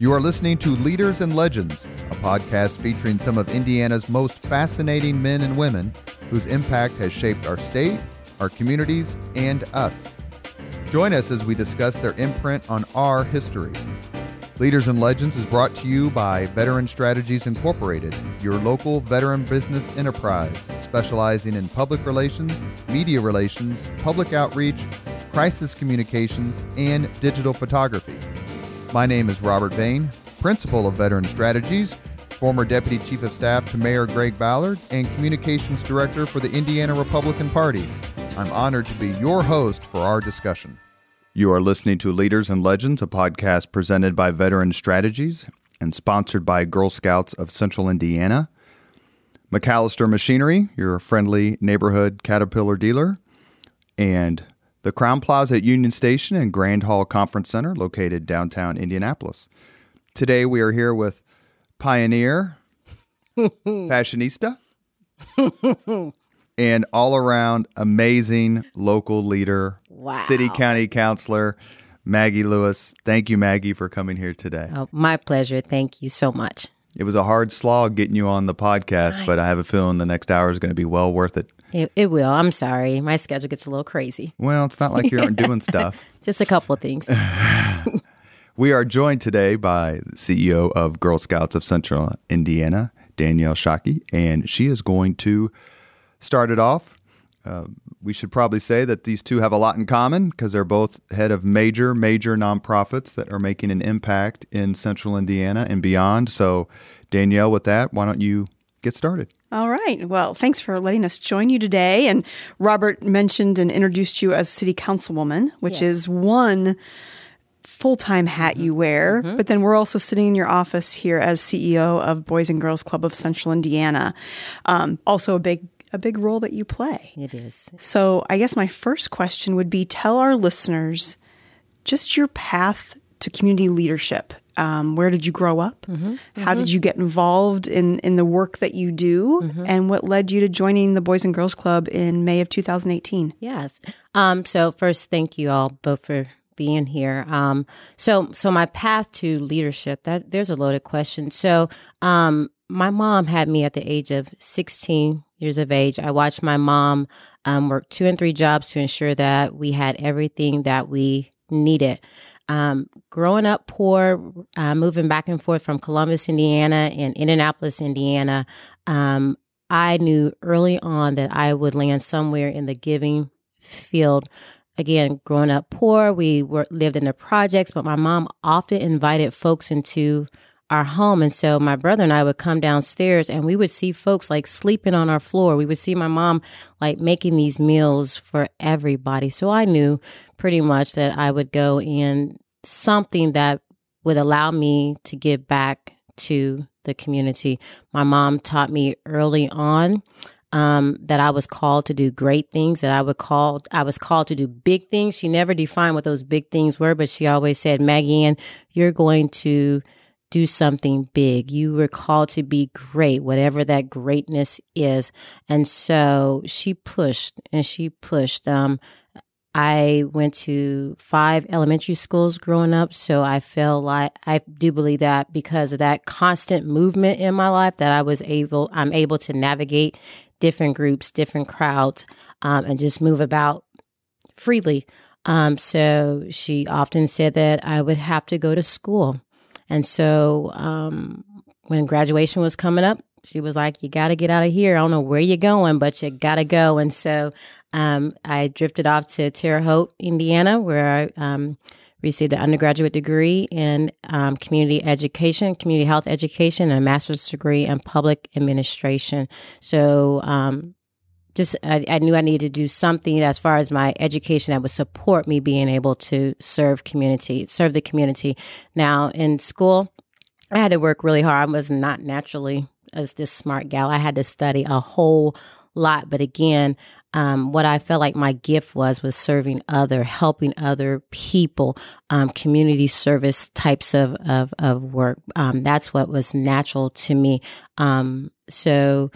You are listening to Leaders and Legends, a podcast featuring some of Indiana's most fascinating men and women whose impact has shaped our state, our communities, and us. Join us as we discuss their imprint on our history. Leaders and Legends is brought to you by Veteran Strategies Incorporated, your local veteran business enterprise specializing in public relations, media relations, public outreach, crisis communications, and digital photography. My name is Robert Vane, Principal of Veteran Strategies, former Deputy Chief of Staff to Mayor Greg Ballard, and Communications Director for the Indiana Republican Party. I'm honored to be your host for our discussion. You are listening to Leaders and Legends, a podcast presented by Veteran Strategies and sponsored by Girl Scouts of Central Indiana. MacAllister Machinery, your friendly neighborhood Caterpillar dealer, and the Crowne Plaza at Union Station and Grand Hall Conference Center, located downtown Indianapolis. Today we are here with pioneer, fashionista, and all around amazing local leader, Wow. city county councilor, Maggie Lewis. Thank you, Maggie, for coming here today. Oh, my pleasure. Thank you so much. It was a hard slog getting you on the podcast, but I have a feeling the next hour is going to be well worth it. It, it will. I'm sorry. My schedule gets a little crazy. Well, it's not like you aren't doing stuff. Just a couple of things. We are joined today by the CEO of Girl Scouts of Central Indiana, Danielle Shockey, and she is going to start it off. Uh, we should probably say that these two have a lot in common because they're both head of major, major nonprofits that are making an impact in Central Indiana and beyond. So, Danielle, with that, why don't you get started? All right. Well, thanks for letting us join you today. And Robert mentioned and introduced you as city councilwoman, which Yes. is one full time hat you wear. But then we're also sitting in your office here as CEO of Boys and Girls Club of Central Indiana. Um, also, a big a big role that you play. it is. So, I guess my first question would be tell our listeners just your path to community leadership. Um, where did you grow up? How did you get involved in, in the work that you do? And what led you to joining the Boys and Girls Club in May of 2018? Yes. Um, so first, thank you all both for being here. Um, so so my path to leadership that there's a loaded question. So um, my mom had me at the age of 16 years of age. I watched my mom um, work two and three jobs to ensure that we had everything that we needed. Um, growing up poor, uh, moving back and forth from Columbus, Indiana, and Indianapolis, Indiana, um, I knew early on that I would land somewhere in the giving field. Again, growing up poor, we were lived in the projects, but my mom often invited folks into our home. And so my brother and I would come downstairs and we would see folks like sleeping on our floor. We would see my mom like making these meals for everybody. So I knew pretty much that I would go in something that would allow me to give back to the community. My mom taught me early on um, that I was called to do great things, that I would call I was called to do big things. She never defined what those big things were, but she always said, Maggie Ann, you're going to do something big. You were called to be great, whatever that greatness is. And so she pushed and she pushed. Um, I went to five elementary schools growing up, so I feel like I do believe that because of that constant movement in my life, that I was able, I'm able to navigate different groups, different crowds, um, and just move about freely. Um, so she often said that I would have to go to school, and so um, when graduation was coming up, she was like, "You got to get out of here. I don't know where you're going, but you got to go." And so um, I drifted off to Terre Haute, Indiana, where I um, received an undergraduate degree in um, community education, community health education, and a master's degree in public administration. So, um, just I, I knew I needed to do something as far as my education that would support me being able to serve community, serve the community. Now in school, I had to work really hard. I was not naturally as this smart gal. I had to study a whole lot. But again, um, what I felt like my gift was was serving other, helping other people, um, community service types of of, of work. Um, that's what was natural to me. Um, so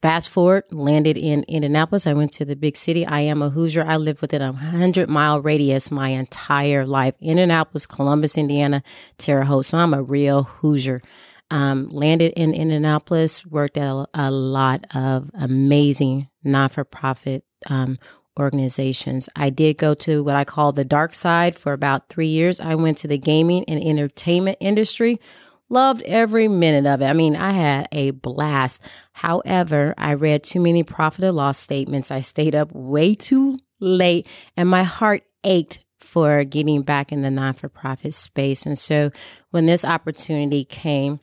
Fast forward, landed in Indianapolis. I went to the big city. I am a Hoosier. I lived within a hundred mile radius my entire life. Indianapolis, Columbus, Indiana, Terre Haute. So I'm a real Hoosier. Um, landed in Indianapolis, worked at a, a lot of amazing non for profit um, organizations. I did go to what I call the dark side for about three years. I went to the gaming and entertainment industry Loved every minute of it. I mean, I had a blast. However, I read too many profit or loss statements. I stayed up way too late and my heart ached for getting back in the non for profit space. And so when this opportunity came,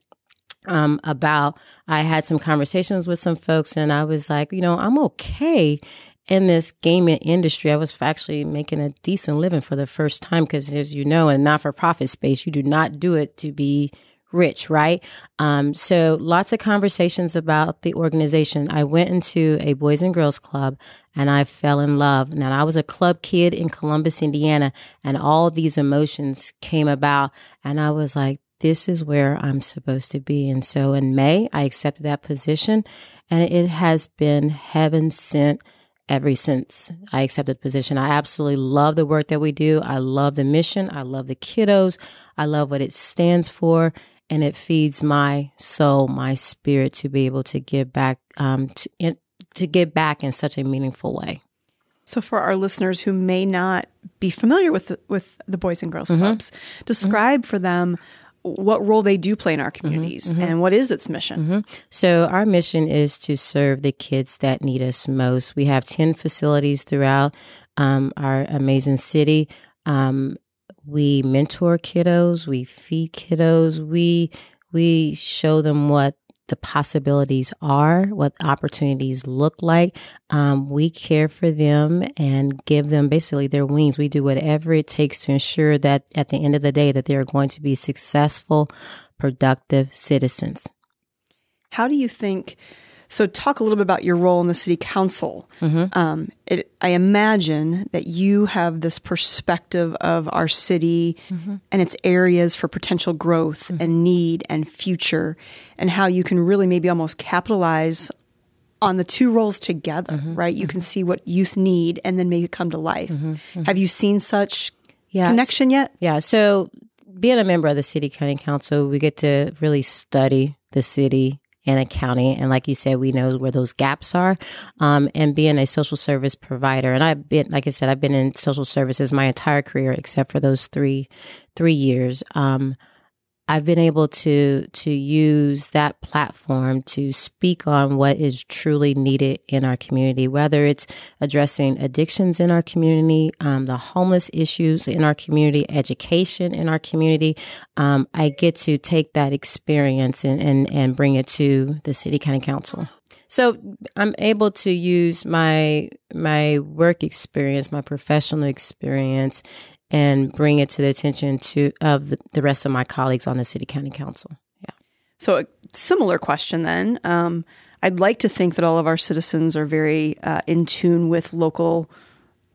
um, about I had some conversations with some folks and I was like, you know, I'm okay in this gaming industry. I was actually making a decent living for the first time because as you know, in not for profit space, you do not do it to be rich, right? Um, so lots of conversations about the organization. I went into a Boys and Girls Club and I fell in love. Now I was a club kid in Columbus, Indiana, and all these emotions came about and I was like, this is where I'm supposed to be. And so in May, I accepted that position and it has been heaven sent ever since I accepted the position. I absolutely love the work that we do. I love the mission. I love the kiddos. I love what it stands for and it feeds my soul, my spirit to be able to give back, um, to, in, to give back in such a meaningful way. So, for our listeners who may not be familiar with the, with the Boys and Girls mm-hmm. Clubs, describe mm-hmm. for them what role they do play in our mm-hmm. communities mm-hmm. and what is its mission. Mm-hmm. So, our mission is to serve the kids that need us most. We have 10 facilities throughout um, our amazing city. Um, we mentor kiddos, we feed kiddos, we we show them what the possibilities are, what opportunities look like. Um, we care for them and give them basically their wings. We do whatever it takes to ensure that at the end of the day that they're going to be successful, productive citizens. How do you think so, talk a little bit about your role in the city council. Mm-hmm. Um, it, I imagine that you have this perspective of our city mm-hmm. and its areas for potential growth mm-hmm. and need and future, and how you can really maybe almost capitalize on the two roles together, mm-hmm. right? You can mm-hmm. see what youth need and then make it come to life. Mm-hmm. Have you seen such yeah, connection yet? Yeah. So, being a member of the city county council, we get to really study the city and accounting. And like you said, we know where those gaps are. Um, and being a social service provider, and I've been, like I said, I've been in social services my entire career except for those three three years. Um, I've been able to to use that platform to speak on what is truly needed in our community, whether it's addressing addictions in our community, um, the homeless issues in our community, education in our community. Um, I get to take that experience and, and and bring it to the city county council. So I'm able to use my my work experience, my professional experience, and bring it to the attention to of the, the rest of my colleagues on the city county council. Yeah. So a similar question then. Um, I'd like to think that all of our citizens are very uh, in tune with local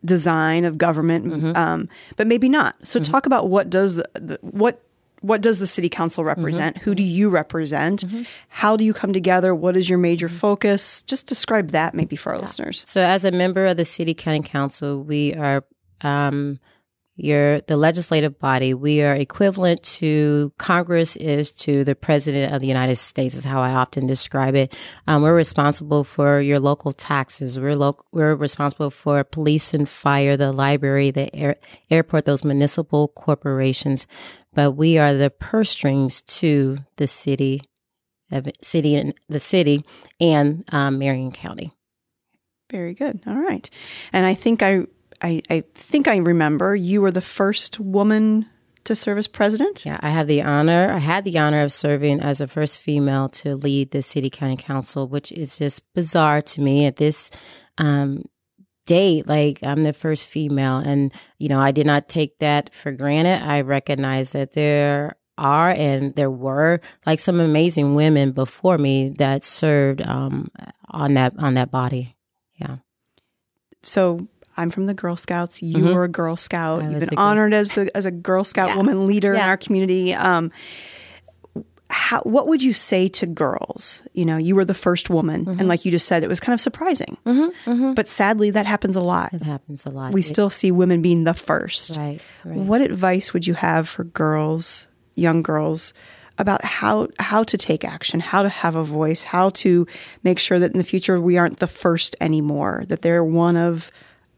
design of government, mm-hmm. um, but maybe not. So mm-hmm. talk about what does the, the, what what does the city council represent? Mm-hmm. Who do you represent? Mm-hmm. How do you come together? What is your major mm-hmm. focus? Just describe that maybe for our yeah. listeners. So, as a member of the city county council, we are um, you're the legislative body. We are equivalent to Congress is to the president of the United States is how I often describe it. Um, we're responsible for your local taxes. We're lo- we're responsible for police and fire, the library, the air- airport, those municipal corporations. But we are the purse strings to the city, of city and the city and um, Marion County. Very good. All right, and I think I I, I think I remember you were the first woman to serve as president. Yeah, I had the honor. I had the honor of serving as the first female to lead the city county council, which is just bizarre to me at this um, date. Like I'm the first female, and you know I did not take that for granted. I recognize that there are and there were like some amazing women before me that served um, on that on that body. Yeah. So I'm from the Girl Scouts. You mm-hmm. were a Girl Scout. You've been honored as the as a Girl Scout yeah. woman leader yeah. in our community. Um, how, what would you say to girls? You know, you were the first woman, Mm-hmm. and like you just said, it was kind of surprising. But sadly, that happens a lot. It happens a lot. We It- still see women being the first. right, right. What advice would you have for girls, young girls, about how how to take action, how to have a voice, how to make sure that in the future we aren't the first anymore, that they're one of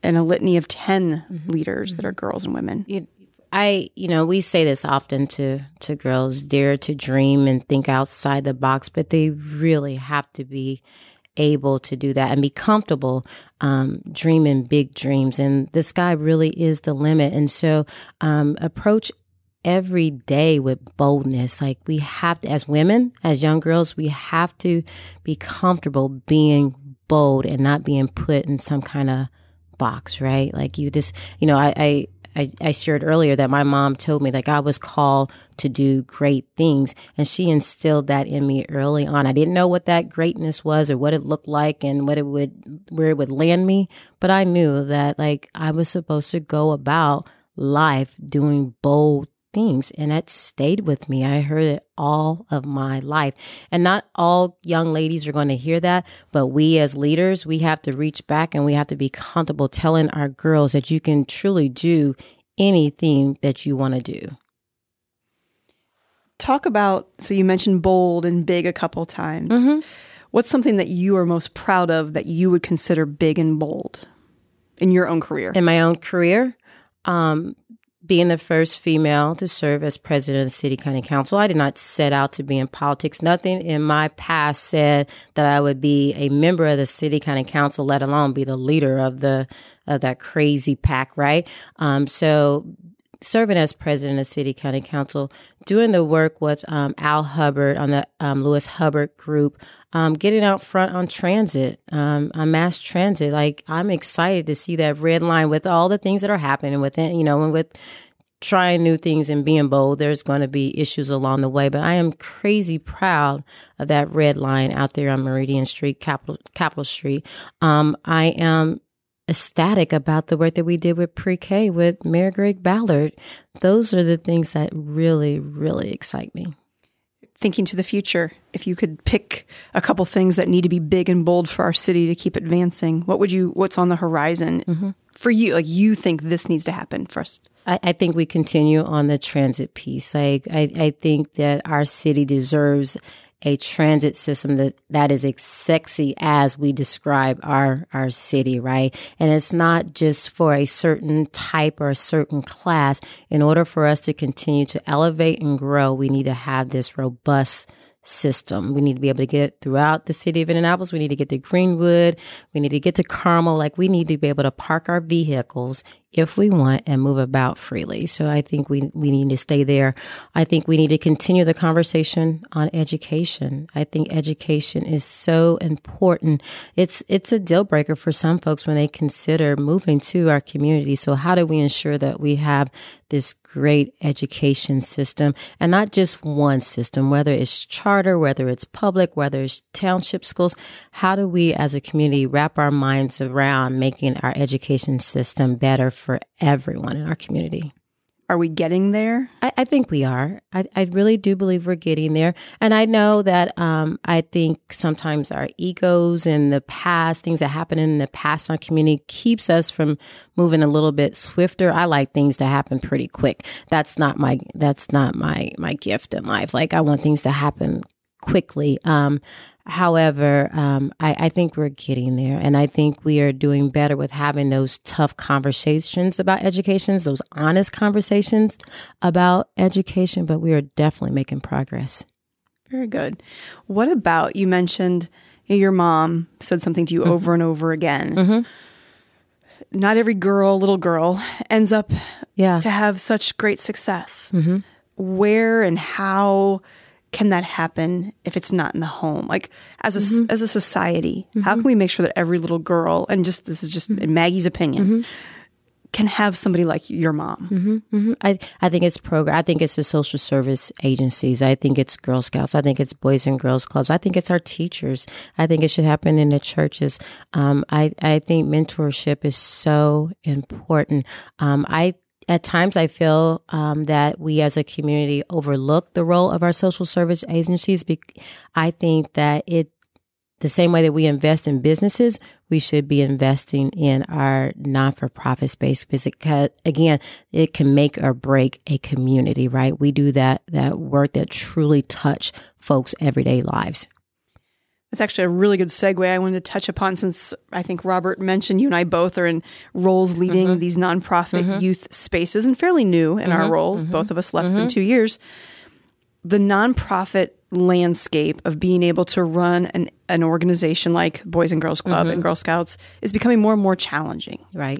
in a litany of 10 leaders that are girls and women. you- I, you know, we say this often to to girls: dare to dream and think outside the box. But they really have to be able to do that and be comfortable um, dreaming big dreams. And the sky really is the limit. And so, um, approach every day with boldness. Like we have to, as women, as young girls, we have to be comfortable being bold and not being put in some kind of box, right? Like you just, you know, I, I, I, I shared earlier that my mom told me like I was called to do great things and she instilled that in me early on. I didn't know what that greatness was or what it looked like and what it would where it would land me, but I knew that like I was supposed to go about life doing bold things and that stayed with me. I heard it all of my life. And not all young ladies are going to hear that, but we as leaders, we have to reach back and we have to be comfortable telling our girls that you can truly do anything that you want to do. Talk about so you mentioned bold and big a couple times. Mm-hmm. What's something that you are most proud of that you would consider big and bold in your own career? In my own career, um, being the first female to serve as president of City County Council, I did not set out to be in politics. Nothing in my past said that I would be a member of the City County Council, let alone be the leader of the of that crazy pack, right? Um, so serving as president of City County Council, doing the work with um, Al Hubbard on the um, Lewis Hubbard group, um, getting out front on transit, um, on mass transit. Like I'm excited to see that red line with all the things that are happening within, you know, and with trying new things and being bold. There's going to be issues along the way, but I am crazy proud of that red line out there on Meridian Street, Capitol Capitol Street. Um, I am ecstatic about the work that we did with pre-K with Mayor Greg Ballard. Those are the things that really, really excite me. Thinking to the future, if you could pick a couple things that need to be big and bold for our city to keep advancing, what would you? What's on the horizon mm-hmm. for you? Like you think this needs to happen first? I, I think we continue on the transit piece. Like I, I think that our city deserves a transit system that, that is as sexy as we describe our, our city, right? And it's not just for a certain type or a certain class. In order for us to continue to elevate and grow, we need to have this robust system. We need to be able to get throughout the city of Indianapolis. We need to get to Greenwood. We need to get to Carmel. Like we need to be able to park our vehicles if we want and move about freely. So I think we, we need to stay there. I think we need to continue the conversation on education. I think education is so important. It's, it's a deal breaker for some folks when they consider moving to our community. So how do we ensure that we have this great education system and not just one system, whether it's charter, whether it's public, whether it's township schools. How do we as a community wrap our minds around making our education system better for everyone in our community? Are we getting there? I, I think we are. I, I really do believe we're getting there. And I know that um, I think sometimes our egos in the past, things that happen in the past in our community, keeps us from moving a little bit swifter. I like things to happen pretty quick. That's not my that's not my my gift in life. Like I want things to happen quickly. Um, however, um, I, I think we're getting there, and I think we are doing better with having those tough conversations about educations, those honest conversations about education. But we are definitely making progress. Very good. What about you mentioned your mom said something to you over and over again? Not every girl, little girl, ends up Yeah. to have such great success. Where and how can that happen if it's not in the home? Like as a mm-hmm. as a society, how mm-hmm. can we make sure that every little girl, and just this is just in Maggie's opinion, can have somebody like your mom? I, I think it's program. I think it's the social service agencies. I think it's Girl Scouts. I think it's Boys and Girls Clubs. I think it's our teachers. I think it should happen in the churches. Um, I, I think mentorship is so important. Um, I at times I feel um, that we as a community overlook the role of our social service agencies. I think that it the same way that we invest in businesses, we should be investing in our non for profit space because again, it can make or break a community, right? We do that, that work that truly touch folks' everyday lives. That's actually a really good segue I wanted to touch upon since I think Robert mentioned you and I both are in roles leading mm-hmm. these nonprofit mm-hmm. youth spaces and fairly new in mm-hmm. our roles, mm-hmm. both of us less than mm-hmm. two years. The nonprofit landscape of being able to run an, an organization like Boys and Girls Club and mm-hmm. Girl Scouts is becoming more and more challenging. Right.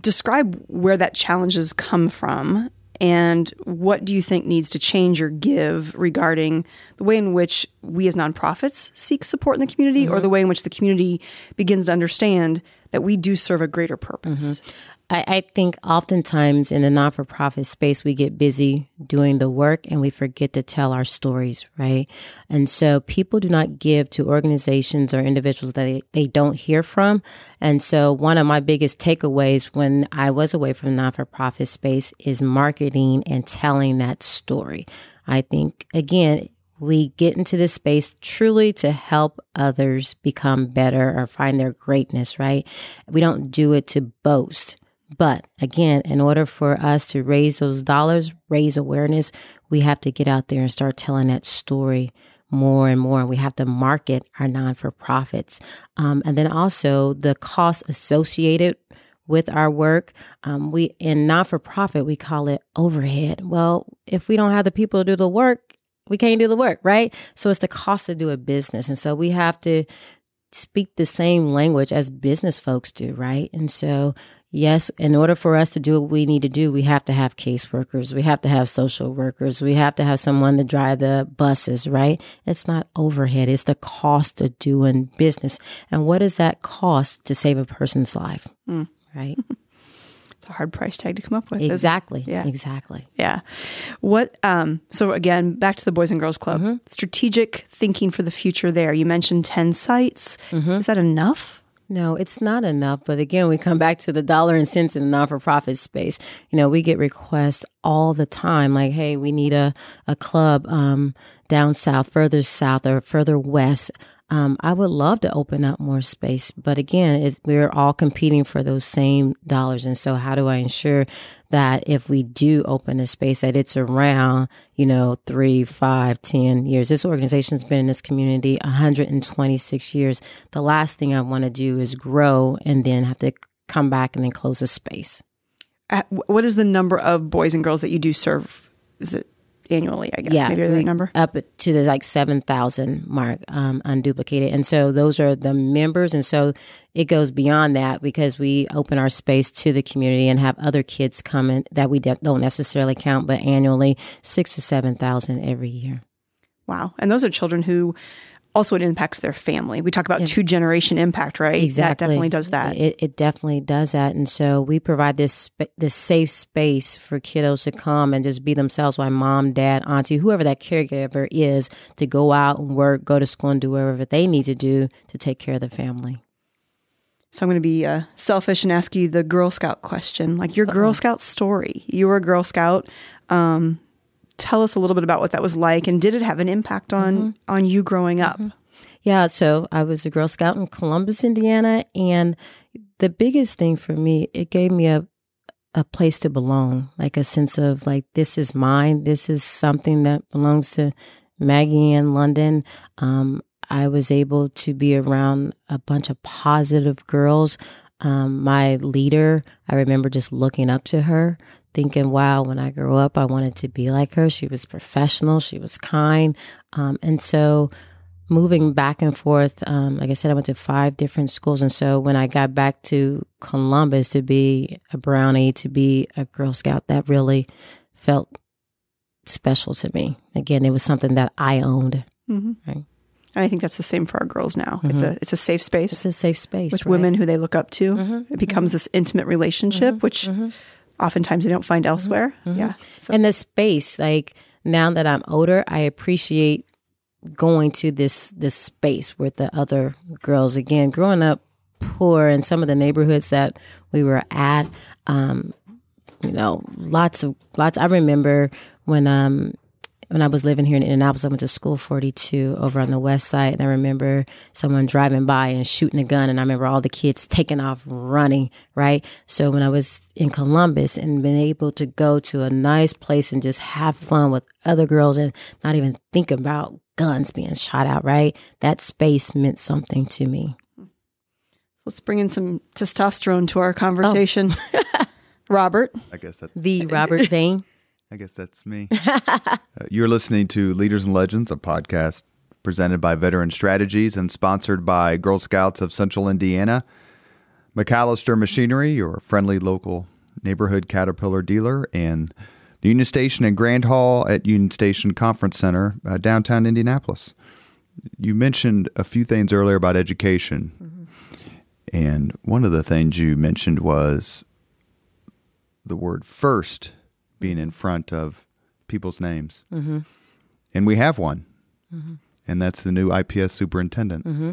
Describe where that challenges come from and what do you think needs to change or give regarding the way in which we as nonprofits seek support in the community mm-hmm. or the way in which the community begins to understand that we do serve a greater purpose? Mm-hmm. I, I think oftentimes in the non for profit space, we get busy doing the work and we forget to tell our stories, right? And so people do not give to organizations or individuals that they, they don't hear from. And so one of my biggest takeaways when I was away from non for profit space is marketing and telling that story. I think, again, we get into this space truly to help others become better or find their greatness, right? We don't do it to boast. But again, in order for us to raise those dollars, raise awareness, we have to get out there and start telling that story more and more. We have to market our non for profits. Um, and then also the costs associated with our work. Um, we in non for profit, we call it overhead. Well, if we don't have the people to do the work, we can't do the work, right? So it's the cost to do a business. And so we have to speak the same language as business folks do, right? And so yes, in order for us to do what we need to do, we have to have caseworkers, we have to have social workers, we have to have someone to drive the buses, right? It's not overhead, it's the cost of doing business. And what does that cost to save a person's life? Mm. Right? it's a hard price tag to come up with. Exactly. Yeah. Exactly. Yeah. What um so again, back to the Boys and Girls Club. Mm-hmm. Strategic thinking for the future there. You mentioned 10 sites. Mm-hmm. Is that enough? No, it's not enough. But again, we come back to the dollar and cents in the non for profit space. You know, we get requests all the time like, hey, we need a, a club um, down south, further south, or further west. Um, I would love to open up more space, but again, it, we're all competing for those same dollars. And so, how do I ensure that if we do open a space, that it's around, you know, three, five, ten years? This organization's been in this community 126 years. The last thing I want to do is grow and then have to come back and then close a space. what is the number of boys and girls that you do serve? Is it annually, I guess. Yeah, maybe the number up to the like seven thousand mark, um, unduplicated, and so those are the members, and so it goes beyond that because we open our space to the community and have other kids come in that we de- don't necessarily count, but annually six to seven thousand every year. Wow, and those are children who also it impacts their family. We talk about yeah. two generation impact, right? Exactly, that definitely does that. It, it, definitely does that, and so we provide this this safe space for kiddos to come and just be themselves. While mom, dad, auntie, whoever that caregiver is, to go out and work, go to school, and do whatever they need to do to take care of the family. So I'm going to be uh, selfish and ask you the Girl Scout question, like your Girl Scout story. You were a Girl Scout. Um, tell us a little bit about what that was like and did it have an impact on mm-hmm. on you growing up mm-hmm. yeah so i was a girl scout in columbus indiana and the biggest thing for me it gave me a a place to belong like a sense of like this is mine this is something that belongs to maggie in london um, i was able to be around a bunch of positive girls um, my leader, I remember just looking up to her, thinking, wow, when I grew up, I wanted to be like her. She was professional, she was kind. Um, and so moving back and forth, um, like I said, I went to five different schools. And so when I got back to Columbus to be a Brownie, to be a Girl Scout, that really felt special to me. Again, it was something that I owned. Mm-hmm. Right. And I think that's the same for our girls now. Mm-hmm. It's a it's a safe space. It's a safe space with right? women who they look up to. Mm-hmm. It becomes mm-hmm. this intimate relationship, mm-hmm. which mm-hmm. Oftentimes they don't find mm-hmm. elsewhere. Yeah, so. and the space. Like now that I'm older, I appreciate going to this this space with the other girls. Again, growing up poor in some of the neighborhoods that we were at. Um, you know, lots of lots. I remember when um when I was living here in Indianapolis, I went to school 42 over on the west side. And I remember someone driving by and shooting a gun. And I remember all the kids taking off running, right? So when I was in Columbus and been able to go to a nice place and just have fun with other girls and not even think about guns being shot out, right? That space meant something to me. Let's bring in some testosterone to our oh. conversation. Oh. Robert. I guess that's the Robert Vane. I guess that's me. uh, you're listening to Leaders and Legends, a podcast presented by Veteran Strategies and sponsored by Girl Scouts of Central Indiana, MacAllister Machinery, your friendly local neighborhood Caterpillar dealer, and the Union Station and Grand Hall at Union Station Conference Center, uh, downtown Indianapolis. You mentioned a few things earlier about education. Mm-hmm. And one of the things you mentioned was the word first being in front of people's names. Mm-hmm. And we have one, mm-hmm. and that's the new IPS superintendent. Mm-hmm.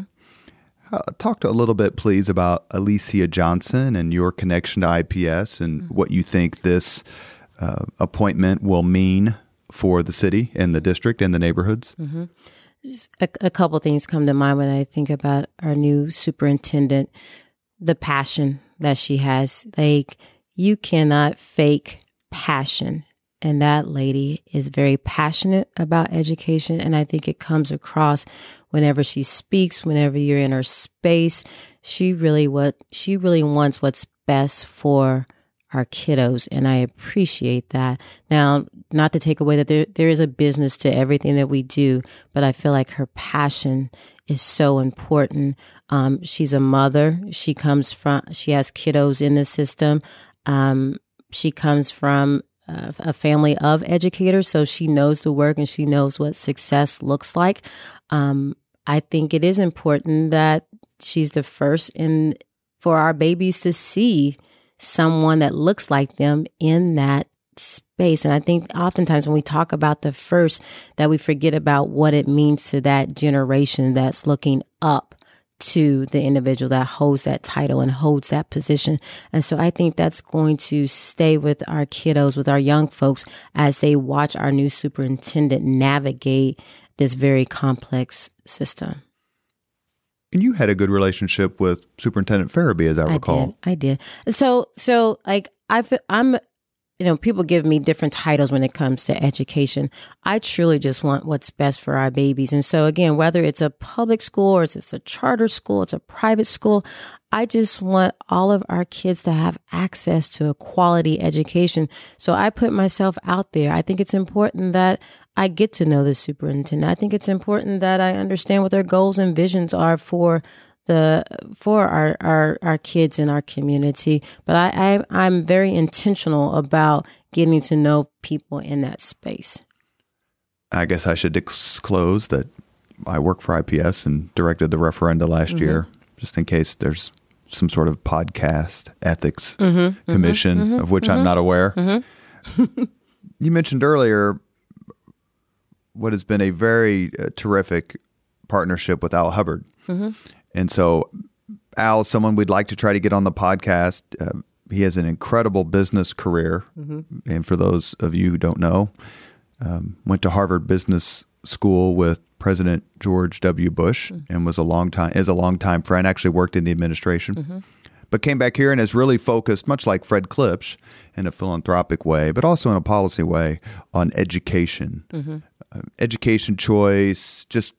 Uh, talk to a little bit, please, about Aleesia Johnson and your connection to IPS and mm-hmm. what you think this uh, appointment will mean for the city and the district and the neighborhoods. Mm-hmm. A, a couple things come to mind when I think about our new superintendent. The passion that she has, like you cannot fake passion. And that lady is very passionate about education. And I think it comes across whenever she speaks, whenever you're in her space. She really what she really wants what's best for our kiddos. And I appreciate that. Now, not to take away that there, there is a business to everything that we do, but I feel like her passion is so important. Um, she's a mother. She comes from, she has kiddos in the system. Um, she comes from a family of educators, so she knows the work and she knows what success looks like. Um, I think it is important that she's the first in for our babies to see someone that looks like them in that space. And I think oftentimes when we talk about the first, that we forget about what it means to that generation that's looking up to the individual that holds that title and holds that position. And so I think that's going to stay with our kiddos, with our young folks as they watch our new superintendent navigate this very complex system. And you had a good relationship with Superintendent Ferebee, as I recall. I did. I did. So, so like I, I'm you know, people give me different titles when it comes to education. I truly just want what's best for our babies. And so again, whether it's a public school or it's a charter school, it's a private school, I just want all of our kids to have access to a quality education. So I put myself out there. I think it's important that I get to know the superintendent. I think it's important that I understand what their goals and visions are for the for our, our our kids in our community. But I, I I'm very intentional about getting to know people in that space. I guess I should disclose that I work for IPS and directed the referenda last mm-hmm. year, just in case there's some sort of podcast ethics mm-hmm, mm-hmm commission mm-hmm, of which I'm mm-hmm. not aware. Mm-hmm. you mentioned earlier what has been a very uh, terrific partnership with Al Hubbard. And so, Al someone we'd like to try to get on the podcast. Uh, he has an incredible business career. Mm-hmm. And for those of you who don't know, um, went to Harvard Business School with President George W. Bush mm-hmm. and was a long time is a long time friend. Actually worked in the administration, mm-hmm. but came back here and has really focused, much like Fred Klipsch, in a philanthropic way, but also in a policy way, on education, mm-hmm. uh, education choice, just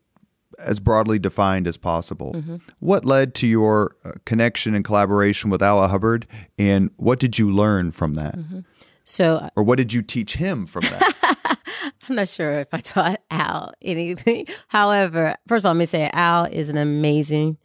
as broadly defined as possible. Mm-hmm. What led to your uh, connection and collaboration with Al Hubbard, and what did you learn from that? Mm-hmm. So, uh, or what did you teach him from that? I'm not sure if I taught Al anything. However, first of all, let me say Al is an amazing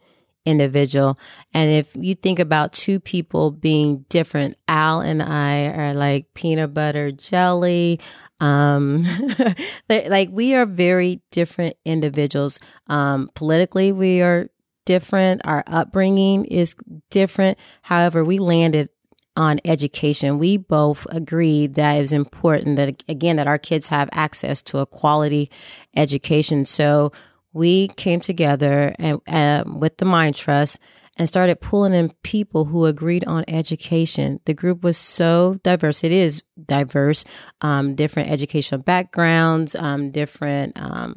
individual. And if you think about two people being different, Al and I are like peanut butter jelly. Um, like we are very different individuals. Um, politically, we are different. Our upbringing is different. However, we landed on education. We both agreed that it was important that, again, that our kids have access to a quality education. So we came together and uh, with the Mind Trust and started pulling in people who agreed on education. The group was so diverse. It is diverse, um, different educational backgrounds, um, different um,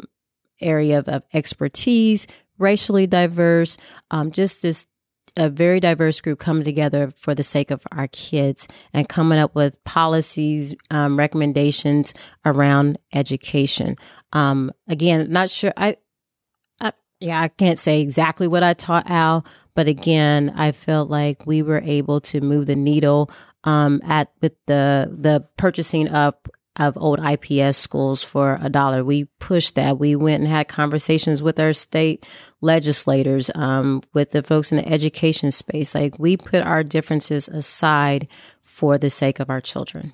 area of, of, expertise, racially diverse, um, just this a very diverse group coming together for the sake of our kids and coming up with policies, um, recommendations around education. Um, again, not sure. I, I, yeah, I can't say exactly what I taught Al, but again, I felt like we were able to move the needle um, at with the the purchasing up of old IPS schools for a dollar. We pushed that. We went and had conversations with our state legislators, um, with the folks in the education space. Like we put our differences aside for the sake of our children.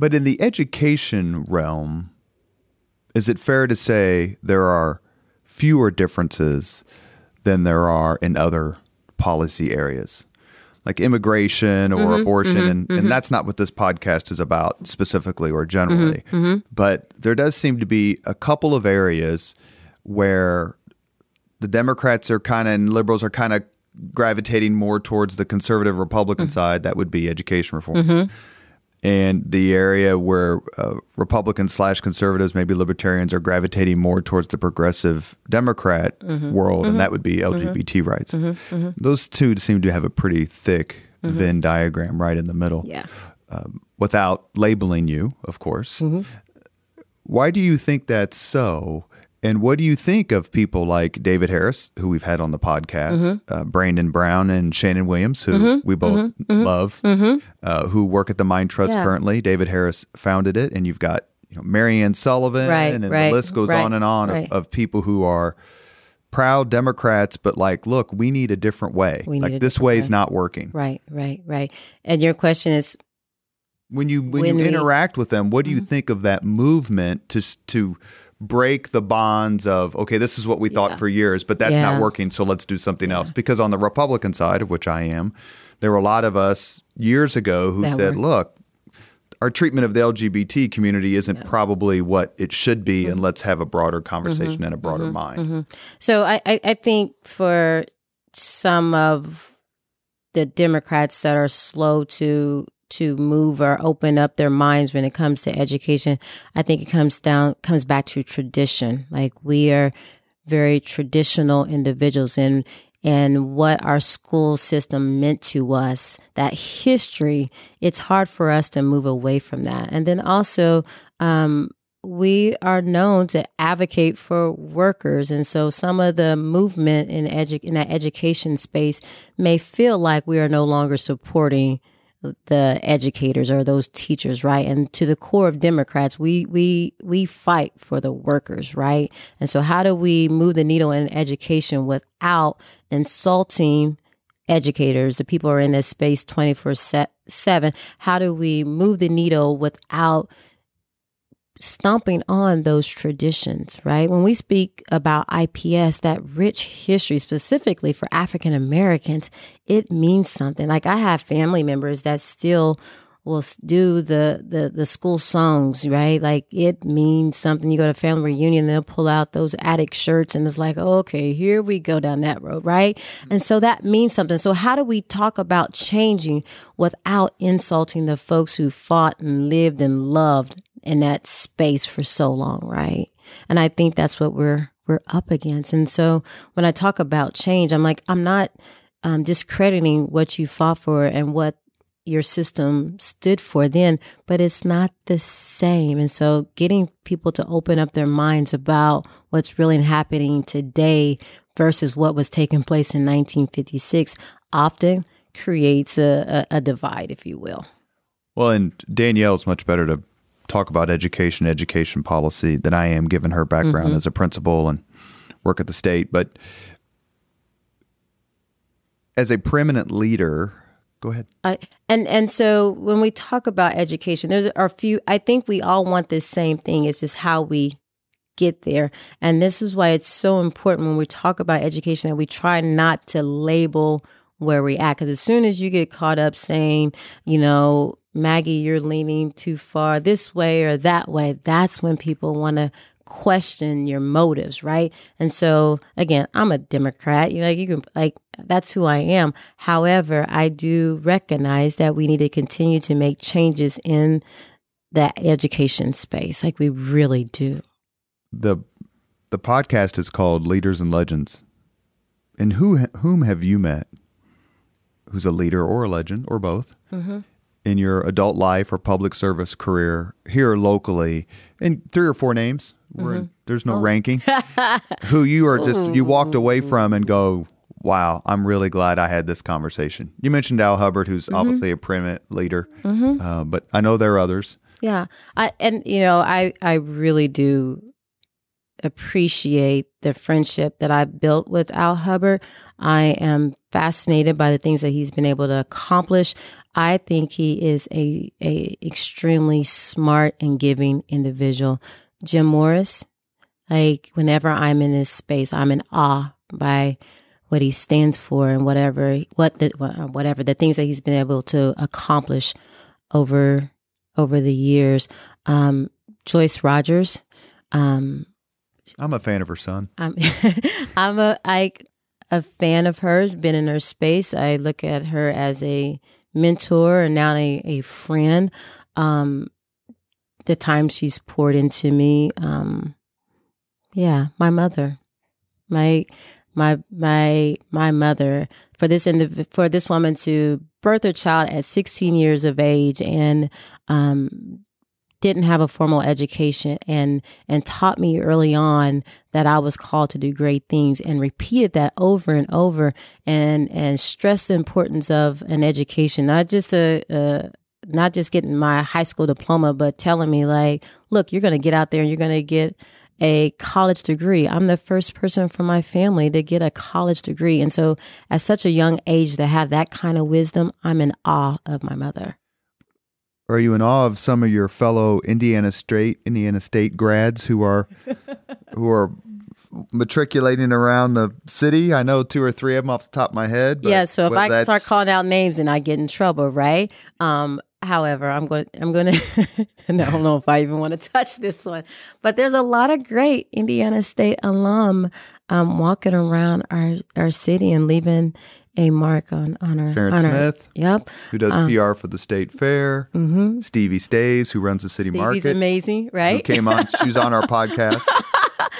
But in the education realm, is it fair to say there are fewer differences than there are in other policy areas? like immigration or mm-hmm, abortion mm-hmm, and, mm-hmm. and that's not what this podcast is about specifically or generally mm-hmm, mm-hmm. but there does seem to be a couple of areas where the democrats are kind of and liberals are kind of gravitating more towards the conservative republican mm-hmm. side that would be education reform and the area where uh, Republicans slash conservatives, maybe libertarians, are gravitating more towards the progressive Democrat mm-hmm. world, mm-hmm. and that would be LGBT mm-hmm. rights. Mm-hmm. Mm-hmm. Those two seem to have a pretty thick mm-hmm. Venn diagram right in the middle. Yeah. Um, without labeling you, of course. Why do you think that's so? And what do you think of people like David Harris, who we've had on the podcast, mm-hmm. uh, Brandon Brown and Shannon Williams, who mm-hmm. we both mm-hmm. mm-hmm. love, mm-hmm. uh, who work at the Mind Trust yeah. currently? David Harris founded it, and you've got you know Marianne Sullivan, right, and right, the list goes right, on and on of, of, people who are proud Democrats, but like, look, we need a different way. We like this way is not working. Right, right, right. And your question is, when you when, when you we, interact with them, what do you mm-hmm. think of that movement to to break the bonds of okay this is what we thought yeah. for years but that's yeah. not working so let's do something yeah. else because on the republican side of which i am there were a lot of us years ago who that said look our treatment of the lgbt community isn't probably what it should be mm-hmm. and let's have a broader conversation mm-hmm. and a broader mm-hmm. mind mm-hmm. so I, I think for some of the democrats that are slow to to move or open up their minds when it comes to education. I think it comes down comes back to tradition. Like we are very traditional individuals and and what our school system meant to us, that history, it's hard for us to move away from that. And then also, um, we are known to advocate for workers. And so some of the movement in, edu- in that education space may feel like we are no longer supporting the educators or those teachers, right? And to the core of Democrats, we we we fight for the workers, right? And so how do we move the needle in education without insulting educators, the people who are in this space 24/7? How do we move the needle without stomping on those traditions, right? When we speak about IPS, that rich history specifically for African Americans, it means something. Like I have family members that still will do the, the the school songs, right? Like it means something. You go to family reunion, they'll pull out those Attucks shirts, and it's like, okay, here we go down that road, right? Mm-hmm. And so that means something. So how do we talk about changing without insulting the folks who fought and lived and loved in that space for so long, right? And I think that's what we're we're up against. And so when I talk about change, I'm like, I'm not um, discrediting what you fought for and what your system stood for then, but it's not the same. And so getting people to open up their minds about what's really happening today versus what was taking place in 1956 often creates a, a, a divide, if you will. Well, and Danielle's much better to talk about education, education policy than I am, given her background mm-hmm. as a principal and work at the state. But as a preeminent leader, go ahead. I, and and so when we talk about education, there's a few. I think we all want the same thing. It's just how we get there. And this is why it's so important when we talk about education that we try not to label where we're at. Because as soon as you get caught up saying, you know, Maggie, you're leaning too far this way or that way, that's when people want to question your motives, right? And so again, I'm a Democrat. You know, like you can like that's who I am. However, I do recognize that we need to continue to make changes in the education space, like we really do. The the podcast is called Leaders and Legends. And who whom have you met? Who's a leader or a legend or both? Mm-hmm. In your adult life or public service career here locally, and three or four names. Mm-hmm. there's no oh. ranking. who you are just you walked away from and go, wow, I'm really glad I had this conversation. You mentioned Al Hubbard, who's mm-hmm. obviously a primate leader, mm-hmm. uh, but I know there are others. Yeah, I and you know I I really do appreciate the friendship that I built with Al Hubbard. I am fascinated by the things that he's been able to accomplish. I think he is a a extremely smart and giving individual. Jim Morris, like whenever I'm in this space, I'm in awe by what he stands for and whatever what the whatever the things that he's been able to accomplish over over the years. Um, Joyce Rogers. Um, I'm a fan of her son. I'm I'm a I a fan of hers. Been in her space. I look at her as a mentor and now a, a friend. Um, the time she's poured into me. Um, yeah, my mother, my my my my mother for this indiv- for this woman to birth a child at 16 years of age and um, didn't have a formal education and and taught me early on that I was called to do great things and repeated that over and over and and stressed the importance of an education not just a, a not just getting my high school diploma, but telling me like, look, you're going to get out there and you're going to get a college degree. I'm the first person from my family to get a college degree. And so at such a young age to have that kind of wisdom, I'm in awe of my mother. Are you in awe of some of your fellow Indiana State Indiana State grads who are who are matriculating around the city? I know two or three of them off the top of my head. yeah, so if I start calling out names and I get in trouble, right? Um, However, I'm going. I'm going to. I don't know if I even want to touch this one, but there's a lot of great Indiana State alum um, walking around our our city and leaving a mark on on our. Sharon on Smith. Our, yep. Who does um, PR for the state fair? Mm-hmm. Stevie Stays, who runs the city Stevie's market. amazing, right? Who came on? she was on our podcast.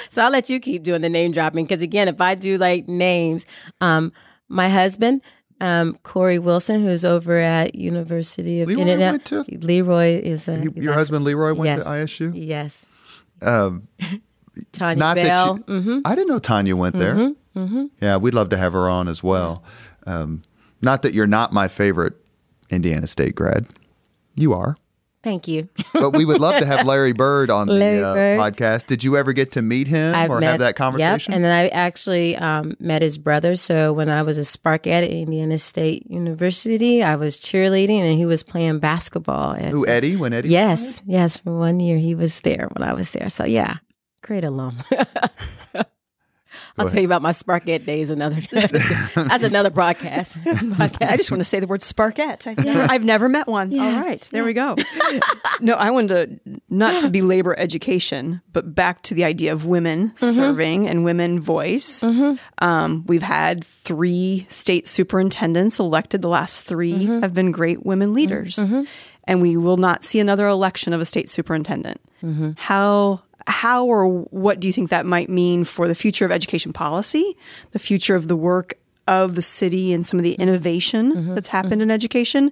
so I'll let you keep doing the name dropping because again, if I do like names, um, my husband um, Corey Wilson, who's over at University of Leroy Internet. Went to, Leroy is a, he, your husband Leroy went yes, to ISU. Yes. Um, Tanya Bell. That mm-hmm. I didn't know Tanya went there. Mm-hmm. Mm-hmm. Yeah, we'd love to have her on as well. Um, not that you're not my favorite Indiana State grad. You are. Thank you. but we would love to have Larry Bird on Larry the uh, podcast. Did you ever get to meet him I've or met, have that conversation? Yep. And then I actually um, met his brother. So when I was a Spark at Indiana State University, I was cheerleading and he was playing basketball. And, Who, Eddie? When Eddie? Yes. Yes. For one year, he was there when I was there. So yeah, great alum. I'll ahead. tell you about my Sparkette days another That's another broadcast. podcast. I just want to say the word Sparkette. I've, yeah. never, I've never met one. Yes. All right, there yeah. we go. no, I wanted to not to belabor education, but back to the idea of women mm-hmm. serving and women voice. Mm-hmm. Um, we've had three state superintendents elected. The last 3 mm-hmm. have been great women leaders. Mm-hmm. And we will not see another election of a state superintendent. Mm-hmm. How how or what do you think that might mean for the future of education policy, the future of the work of the city and some of the innovation mm-hmm, that's happened mm-hmm. in education?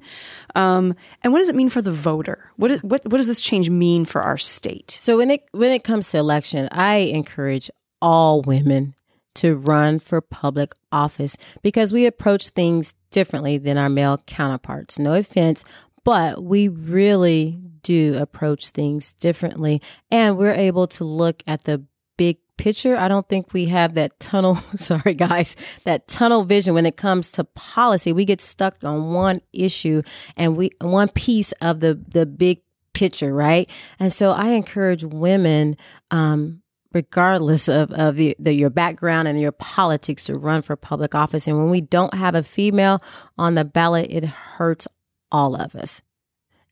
Um, and what does it mean for the voter? What, is, what, what does this change mean for our state? So when it when it comes to election, I encourage all women to run for public office because we approach things differently than our male counterparts. No offense, but we really do approach things differently and we're able to look at the big picture. I don't think we have that tunnel, sorry guys, that tunnel vision when it comes to policy. We get stuck on one issue and we one piece of the the big picture, right? And so I encourage women um regardless of, of the, the, your background and your politics to run for public office. And when we don't have a female on the ballot, it hurts all of us.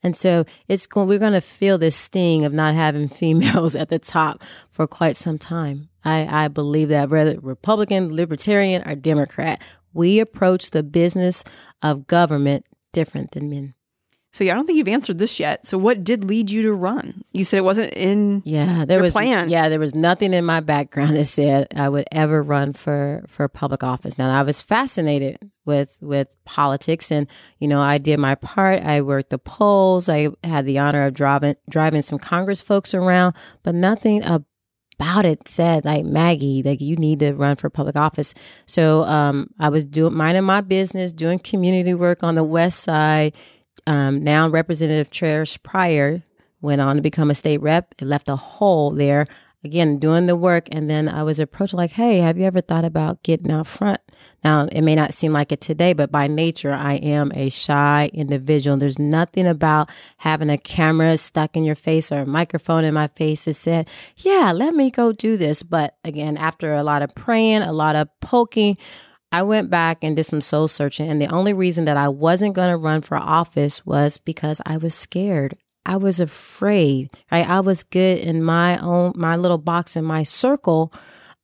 And so it's going, we're going to feel this sting of not having females at the top for quite some time. I, I believe that whether Republican, Libertarian, or Democrat, we approach the business of government different than men. So yeah, I don't think you've answered this yet. So what did lead you to run? You said it wasn't in yeah there was plan. yeah there was nothing in my background that said I would ever run for for public office. Now I was fascinated with with politics, and you know I did my part. I worked the polls. I had the honor of driving driving some Congress folks around, but nothing about it said like Maggie, like you need to run for public office. So um, I was doing minding my business, doing community work on the west side um, now Representative Cherrish Pryor went on to become a state rep. It left a hole there. Again, doing the work, and then I was approached like, "Hey, have you ever thought about getting out front?" Now, it may not seem like it today, but by nature, I am a shy individual. There's nothing about having a camera stuck in your face or a microphone in my face that said, "Yeah, let me go do this." But again, after a lot of praying, a lot of poking, I went back and did some soul searching. And the only reason that I wasn't going to run for office was because I was scared. I was afraid, right? I was good in my own, my little box in my circle.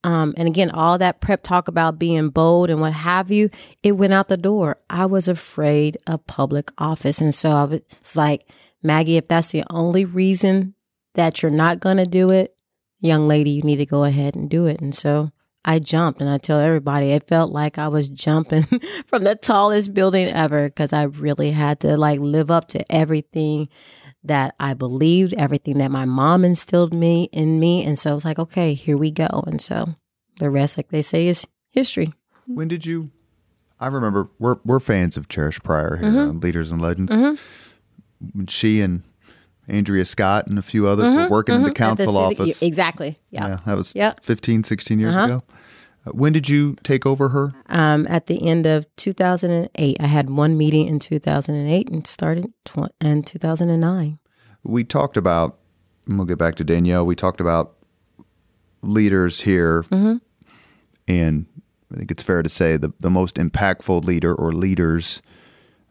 Um, and again, all that prep talk about being bold and what have you, it went out the door. I was afraid of public office. And so I was like, Maggie, if that's the only reason that you're not going to do it, young lady, you need to go ahead and do it. And so I jumped and I tell everybody it felt like I was jumping from the tallest building ever because I really had to like live up to everything that I believed, everything that my mom instilled me in me. And so I was like, okay, here we go. And so the rest, like they say, is history. When did you? I remember we're we're fans of Cherrish Pryor here mm-hmm. on Leaders and Legends. Mm-hmm. When she and Andrea Scott and a few others mm-hmm, were working mm-hmm. in the council the office. Exactly. Yeah. yeah that was yep. 15, 16 years uh-huh. ago. Uh, when did you take over her? Um, at the end of 2008. I had one meeting in 2008 and started tw- in 2009. We talked about, and we'll get back to Danielle, we talked about leaders here. Mm-hmm. And I think it's fair to say the, the most impactful leader or leaders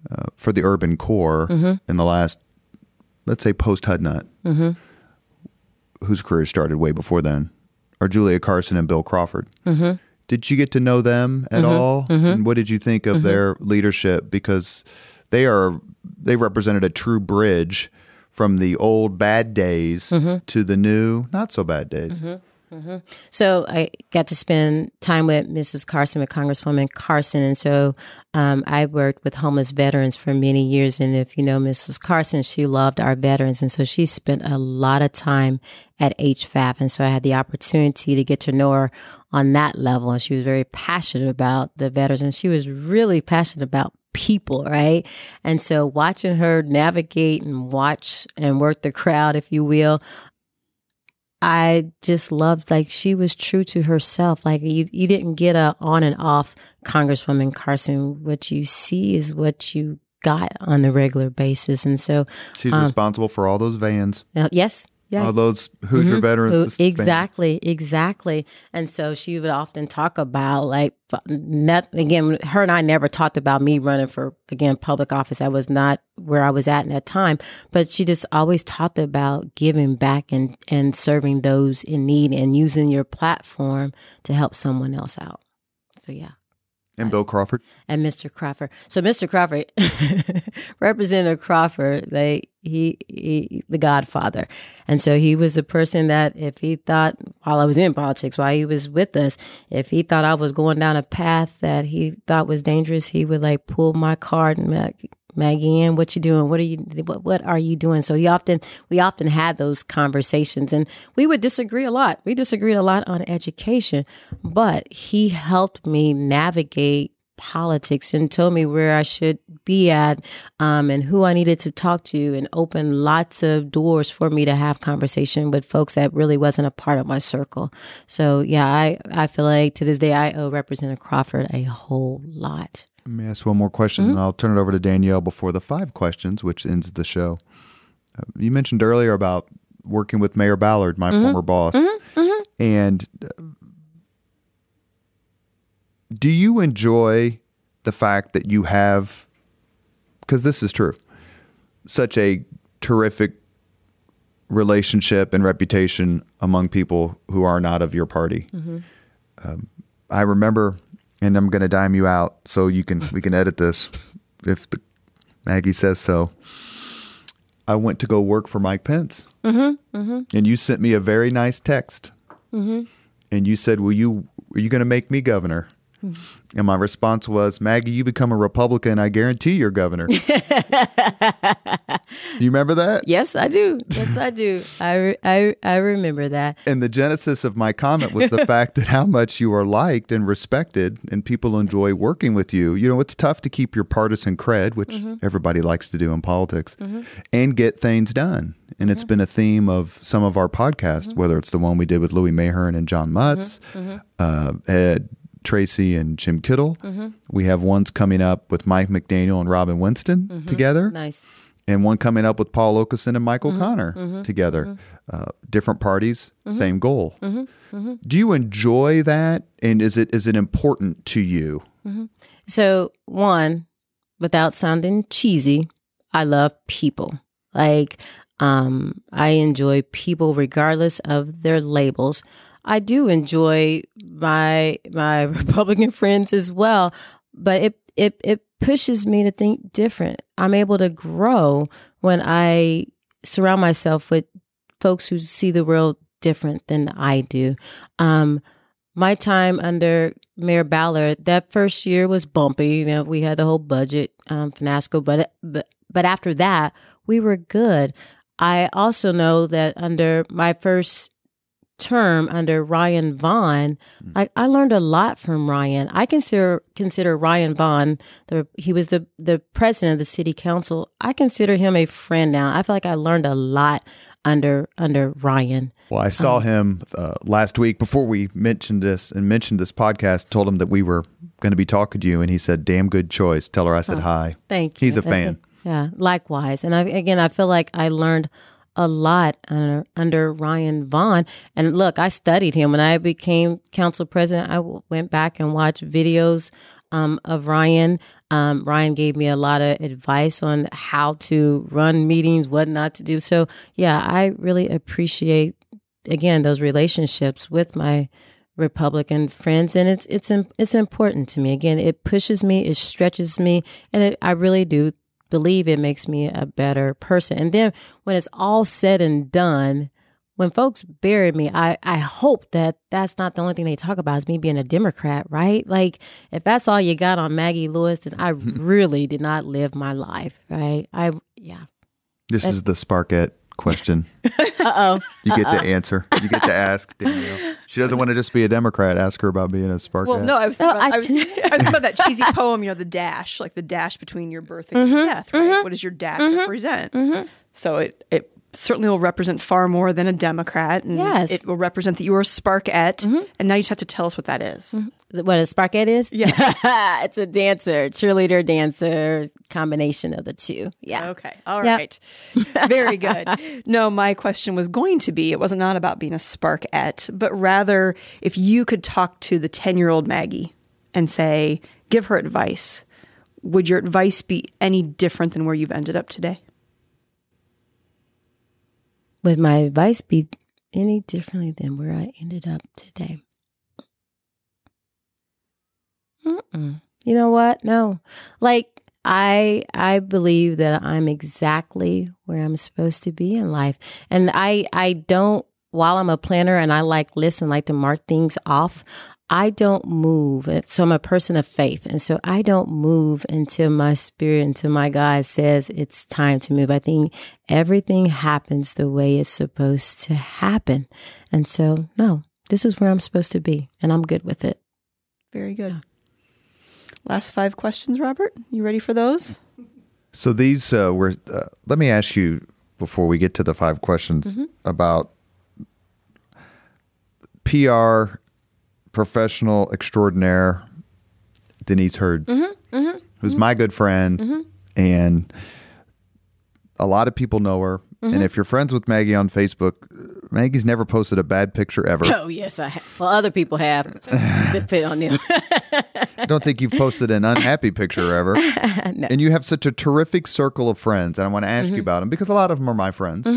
uh, for the urban core mm-hmm. in the last let's say post Hudnut, mm-hmm. whose career started way before then, are Julia Carson and Bill Crawford. Mm-hmm. Did you get to know them at mm-hmm. all? Mm-hmm. And what did you think of mm-hmm. their leadership? Because they are they represented a true bridge from the old bad days mm-hmm. to the new not so bad days. Mm-hmm. So I got to spend time with Mrs. Carson, with Congresswoman Carson, and so um, I worked with homeless veterans for many years. And if you know Mrs. Carson, she loved our veterans, and so she spent a lot of time at HVAF, and so I had the opportunity to get to know her on that level. And she was very passionate about the veterans, and she was really passionate about people, right? And so watching her navigate and watch and work the crowd, if you will, I just loved like she was true to herself. Like you, you didn't get a on and off Congresswoman Carson. What you see is what you got on a regular basis, and so she's um, responsible for all those vans. Uh, yes, yeah. All those Hoosier mm-hmm. veterans. Who, exactly, exactly. And so she would often talk about like, not, again, her and I never talked about me running for, again, public office. I was not where I was at in that time, but she just always talked about giving back and, and serving those in need and using your platform to help someone else out. So yeah. And Bill Crawford. And Mr. Crawford. So Mr. Crawford, Representative Crawford, they he, he the Godfather. And so he was the person that if he thought while I was in politics, while he was with us, if he thought I was going down a path that he thought was dangerous, he would like pull my card and like, Maggie Ann, what you doing? What are you what what are you doing? So he often we often had those conversations and we would disagree a lot. We disagreed a lot on education, but he helped me navigate politics and told me where I should be at um, and who I needed to talk to and opened lots of doors for me to have conversation with folks that really wasn't a part of my circle. So yeah, I, I feel like to this day I owe Representative Crawford a whole lot. Let me ask one more question, mm-hmm. and I'll turn it over to Danielle before the five questions, which ends the show. Uh, you mentioned earlier about working with Mayor Ballard, my mm-hmm. former boss, mm-hmm. mm-hmm. and uh, do you enjoy the fact that you have, because this is true, such a terrific relationship and reputation among people who are not of your party. Um, I remember, and I'm going to dime you out so you can we can edit this if the, Maggie says so. I went to go work for Mike Pence, mm-hmm, mm-hmm. and you sent me a very nice text, mm-hmm. and you said, "Will you? Are you going to make me governor?" Hmm. And my response was, Maggie, you become a Republican, I guarantee you're governor. do you remember that? Yes, I do. Yes, I do. I, re- I, I remember that. And the genesis of my comment was the fact that how much you are liked and respected, and people enjoy working with you. You know, it's tough to keep your partisan cred, which mm-hmm. everybody likes to do in politics, mm-hmm. and get things done. And it's mm-hmm. been a theme of some of our podcasts, whether it's the one we did with Louis Mahern and John Mutz, uh, Ed Tracy and Jim Kittle. Mm-hmm. We have ones coming up with Mike McDaniel and Robin Winston mm-hmm. together Nice. and one coming up with Paul Okeson and Michael mm-hmm. Connor together. Uh, different parties, same goal. Do you enjoy that, and is it is it important to you? So, one, without sounding cheesy, I love people. Like, um, I enjoy people regardless of their labels. I do enjoy my my Republican friends as well, but it it it pushes me to think different. I'm able to grow when I surround myself with folks who see the world different than I do. Um, my time under Mayor Ballard, that first year was bumpy. You know, we had the whole budget um, fiasco, but but but after that, we were good. I also know that under my first term under Ryan Vaughn, I, I learned a lot from Ryan. I consider consider Ryan Vaughn, the he was the the president of the city council. I consider him a friend now. I feel like I learned a lot under under Ryan. Well, I saw him uh, last week before we mentioned this and mentioned this podcast. Told him that we were going to be talking to you, and he said, "Damn good choice." Tell her I said hi. Thank you. He's a fan. Yeah, likewise. And I, again, I feel like I learned a lot under, under Ryan Vaughn. And look, I studied him when I became council president. I went back and watched videos um, of Ryan. Um, Ryan gave me a lot of advice on how to run meetings, what not to do. So, yeah, I really appreciate again those relationships with my Republican friends, and it's it's it's important to me. Again, it pushes me, it stretches me, and it, I really do believe it makes me a better person. And then when it's all said and done, when folks bury me, I, I hope that that's not the only thing they talk about is me being a Democrat, right? Like, if that's all you got on Maggie Lewis, then I really did not live my life, right? I, yeah. This is the Sparkette question. Uh oh. You get to answer. You get to ask Danielle. She doesn't want to just be a Democrat. Ask her about being a Sparkette. Well, no, I was thinking, No, about, I I, was, I was thinking about that cheesy poem, you know, the dash, like the dash between your birth and your mm-hmm, death, right? Mm-hmm. What does your dash mm-hmm, represent? So it, it certainly will represent far more than a Democrat. And Yes. it will represent that you are a Sparkette. And now you just have to tell us what that is. What a Sparkette is? Yes. it's a dancer, cheerleader, dancer, combination of the two. Yeah. Okay. all Yep. right, Very good. No, my question was going to be it wasn't not about being a Sparkette, but rather if you could talk to the 10 year old Maggie and say, give her advice, would your advice be any different than where you've ended up today? Would my advice be any differently than where I ended up today? Mm-mm. You know what? No. Like I I believe that I'm exactly where I'm supposed to be in life. And I I don't while I'm a planner and I like listen, like to mark things off, I don't move. So I'm a person of faith. And so I don't move until my spirit, until my God says it's time to move. I think everything happens the way it's supposed to happen. And so, no, this is where I'm supposed to be. And I'm good with it. Very good. Last five questions, Robert. You ready for those? So these uh, were. Uh, let me ask you before we get to the five questions mm-hmm. about PR professional extraordinaire Denise Hurd, mm-hmm, mm-hmm, who's my good friend, and a lot of people know her. And if you're friends with Maggie on Facebook, Maggie's never posted a bad picture ever. Oh yes, I have. Well, other people have. Just put on them. I don't think you've posted an unhappy picture ever. And you have such a terrific circle of friends. And I want to ask Mm-hmm. you about them because a lot of them are my friends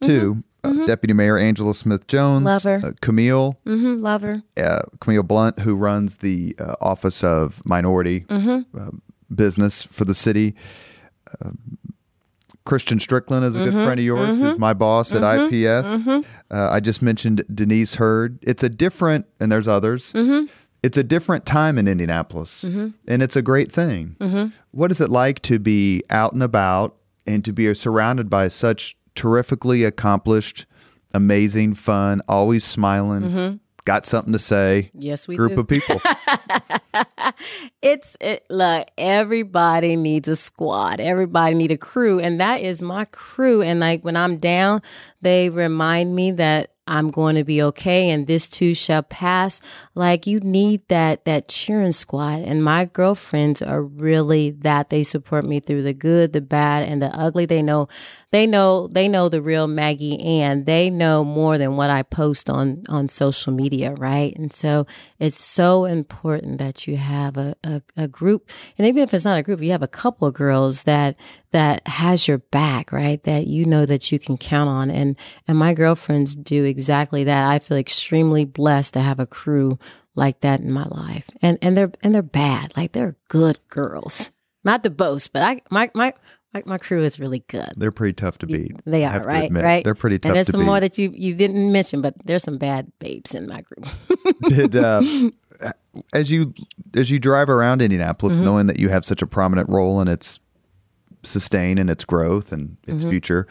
too. Uh, Deputy Mayor Angela Smith Jones, Love her. Uh, Camille, hmm love her. uh, Camille Blunt, who runs the uh, Office of Minority Mm-hmm. uh, Business for the city. Christian Strickland is a Mm-hmm. good friend of yours, who's my boss at IPS. Uh, I just mentioned Denise Hurd. It's a different, and there's others. Mm-hmm. It's a different time in Indianapolis, and it's a great thing. Mm-hmm. What is it like to be out and about and to be surrounded by such terrifically accomplished, amazing, fun, always smiling, got something to say. Yes, we group do. of people? It's it look, everybody needs a squad. Everybody need a crew. And that is my crew. And like when I'm down, they remind me that I'm going to be okay and this too shall pass. Like you need that that cheering squad. And my girlfriends are really that. They support me through the good, the bad, and the ugly. They know they know they know the real Maggie and they know more than what I post on on social media, right? And so it's so important that you have a, a, a group and even if it's not a group, you have a couple of girls that that has your back, right? That you know that you can count on. And and my girlfriends do exactly that. I feel extremely blessed to have a crew like that in my life. And and they're and they're bad. Like they're good girls. Not to boast, but I my my my, my crew is really good. They're pretty tough to beat. They are right, admit. right. They're pretty tough And there's to some beat. more that you you didn't mention, but there's some bad babes in my group. Did uh, as you as you drive around Indianapolis, Mm-hmm. knowing that you have such a prominent role in its sustain and its growth and Mm-hmm. its future,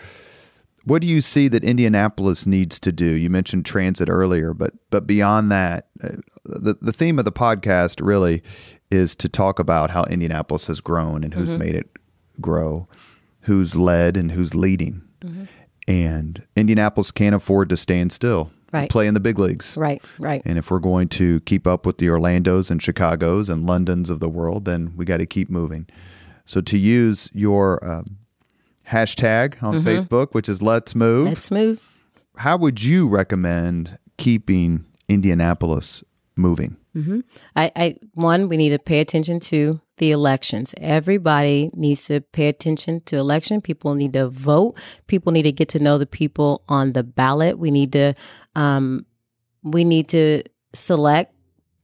what do you see that Indianapolis needs to do? You mentioned transit earlier, but but beyond that, uh, the the theme of the podcast really is to talk about how Indianapolis has grown and who's Mm-hmm. made it grow, who's led and who's leading. Mm-hmm. And Indianapolis can't afford to stand still. Right. Play in the big leagues. right, right. And if we're going to keep up with the Orlandos and Chicagos and Londons of the world, then we got to keep moving. So to use your um, hashtag on Facebook, which is Let's Move, Let's move. how would you recommend keeping Indianapolis moving? I, I one, we need to pay attention to the elections. Everybody needs to pay attention to election. People need to vote. People need to get to know the people on the ballot. We need to um we need to select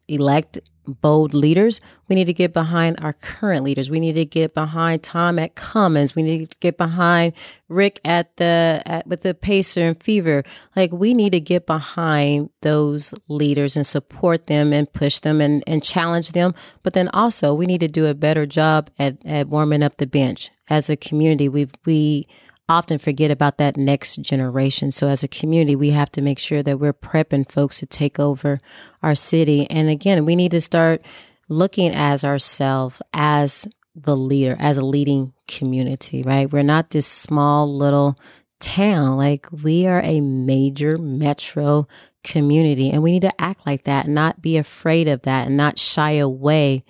elect bold leaders. We need to get behind our current leaders. We need to get behind Tom at Cummins. We need to get behind Rick at the at, with the Pacer and Fever. Like we need to get behind those leaders and support them and push them and, and challenge them. But then also we need to do a better job at, at warming up the bench. As a community, we we often forget about that next generation. So as a community, we have to make sure that we're prepping folks to take over our city. And again, we need to start looking as ourselves as the leader, as a leading community, right? We're not this small little town. Like we are a major metro community and we need to act like that, not be afraid of that and not shy away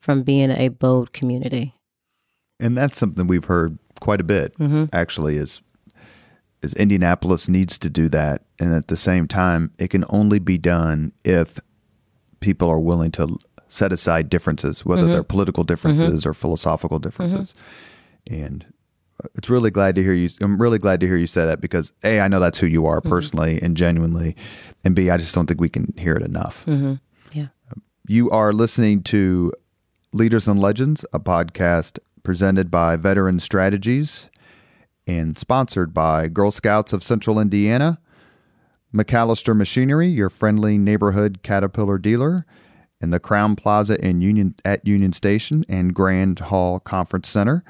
from being a bold community. And that's something we've heard quite a bit. Mm-hmm. Actually, is is Indianapolis needs to do that, and at the same time, it can only be done if people are willing to set aside differences, whether mm-hmm. they're political differences mm-hmm. or philosophical differences. And uh, it's really glad to hear you. I'm really glad to hear you say that because a, I know that's who you are personally and genuinely, and b, I just don't think we can hear it enough. Yeah. You are listening to Leaders and Legends, a podcast presented by Veteran Strategies and sponsored by Girl Scouts of Central Indiana, MacAllister Machinery, your friendly neighborhood Caterpillar dealer, and the Crowne Plaza in Union at Union Station and Grand Hall Conference Center.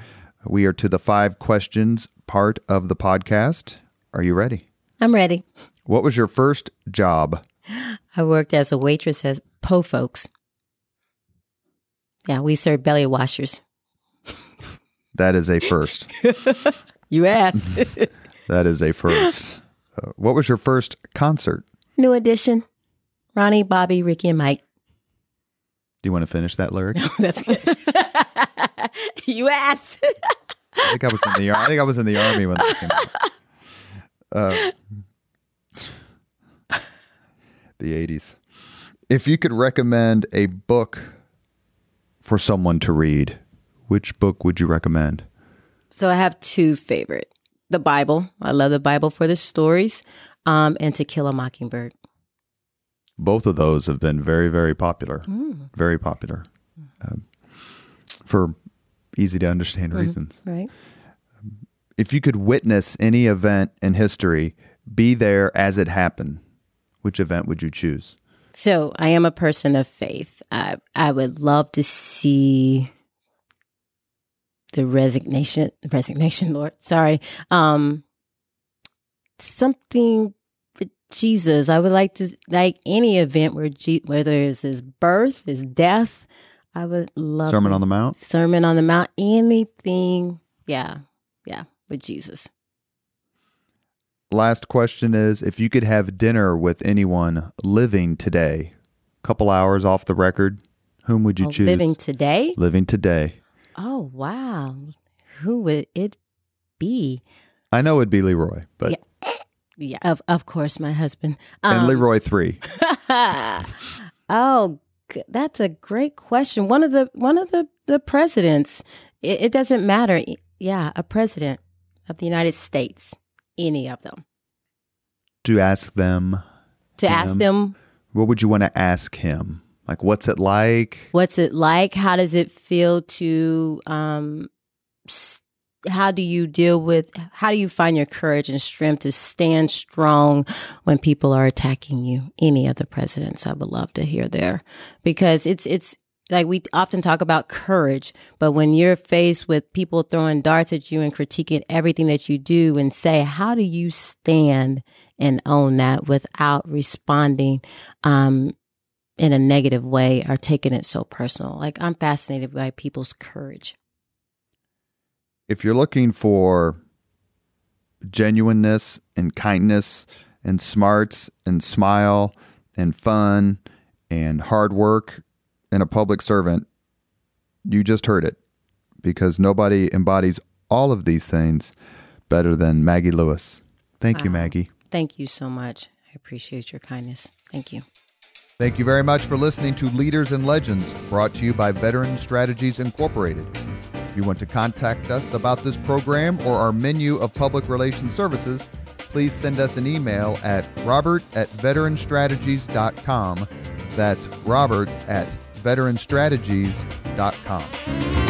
We are to the five questions part of the podcast. Are you ready? I'm ready. What was your first job? I worked as a waitress at Po Folks. Yeah, we served belly washers. That is a first. You asked. that is a first. Uh, what was your first concert? New edition. Ronnie, Bobby, Ricky, and Mike. Do you want to finish that lyric? That's good. you asked. I think I was in the ar- I think I was in the army when that came out. Uh, the 80s. If you could recommend a book for someone to read, which book would you recommend? So I have two favorite. The Bible. I love the Bible for the stories, um, and To Kill a Mockingbird. Both of those have been very, very popular. Very popular. Um, for easy to understand reasons. Right. If you could witness any event in history, be there as it happened, which event would you choose? So I am a person of faith. I I would love to see the resignation resignation, Lord. Sorry. Um something with Jesus. I would like to like any event where Je- whether it's his birth, his death. I would love Sermon to- on the Mount? Sermon on the Mount, anything. Yeah. Yeah, with Jesus. Last question is if you could have dinner with anyone living today, couple hours off the record, whom would you Oh, choose? living today? Living today. Oh, wow. Who would it be? I know it'd be Leroy, but Yeah. Yeah, of of course, my husband. and Um, Leroy three. oh, that's a great question. One of the one of the the presidents. It, it doesn't matter. Yeah, a president of the United States. Any of them. To ask them, To ask them what would you want to ask him? Like, what's it like? what's it like? How does it feel to um how do you deal with how do you find your courage and strength to stand strong when people are attacking you any of the presidents i would love to hear there because it's it's like we often talk about courage but when you're faced with people throwing darts at you and critiquing everything that you do and say how do you stand and own that without responding um in a negative way are taking it so personal like i'm fascinated by people's courage If you're looking for genuineness and kindness and smarts and smile and fun and hard work in a public servant, you just heard it because nobody embodies all of these things better than Maggie Lewis. Thank you, Maggie. Thank you so much. I appreciate your kindness. Thank you. Thank you very much for listening to Leaders and Legends, brought to you by Veteran Strategies Incorporated. If you want to contact us about this program or our menu of public relations services, please send us an email at robert at veteranstrategies.com. That's robert at veteranstrategies.com.